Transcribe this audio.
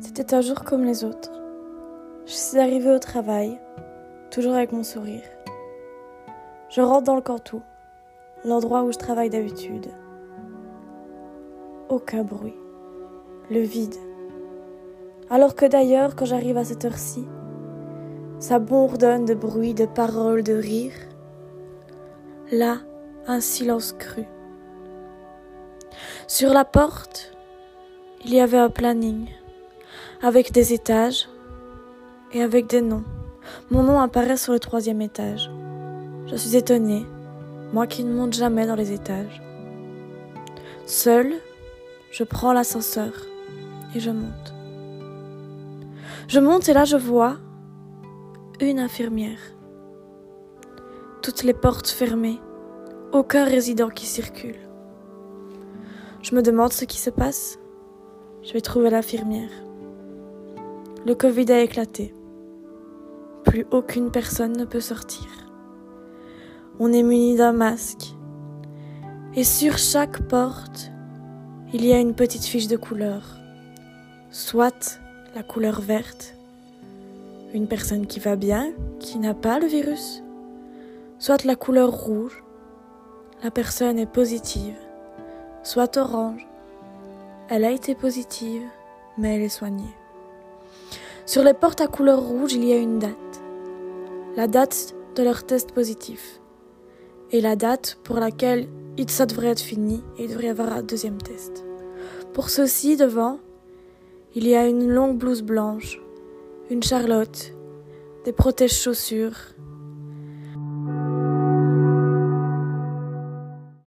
C'était un jour comme les autres. Je suis arrivée au travail, toujours avec mon sourire. Je rentre dans le cantou, l'endroit où je travaille d'habitude. Aucun bruit, le vide. Alors que d'ailleurs, quand j'arrive à cette heure-ci, ça bourdonne de bruit, de paroles, de rires. Là, un silence cru. Sur la porte, il y avait un planning, avec des étages et avec des noms. Mon nom apparaît sur le troisième étage. Je suis étonnée, moi qui ne monte jamais dans les étages. Seule, je prends l'ascenseur et je monte. Je monte et là je vois une infirmière. Toutes les portes fermées, aucun résident qui circule. Je me demande ce qui se passe. Je vais trouver l'infirmière. Le Covid a éclaté. Plus aucune personne ne peut sortir. On est muni d'un masque. Et sur chaque porte, il y a une petite fiche de couleur. Soit la couleur verte, une personne qui va bien, qui n'a pas le virus. Soit la couleur rouge, la personne est positive soit orange. Elle a été positive, mais elle est soignée. Sur les portes à couleur rouge, il y a une date. La date de leur test positif. Et la date pour laquelle ça devrait être fini et il devrait y avoir un deuxième test. Pour ceci, devant, il y a une longue blouse blanche, une charlotte, des protèges chaussures,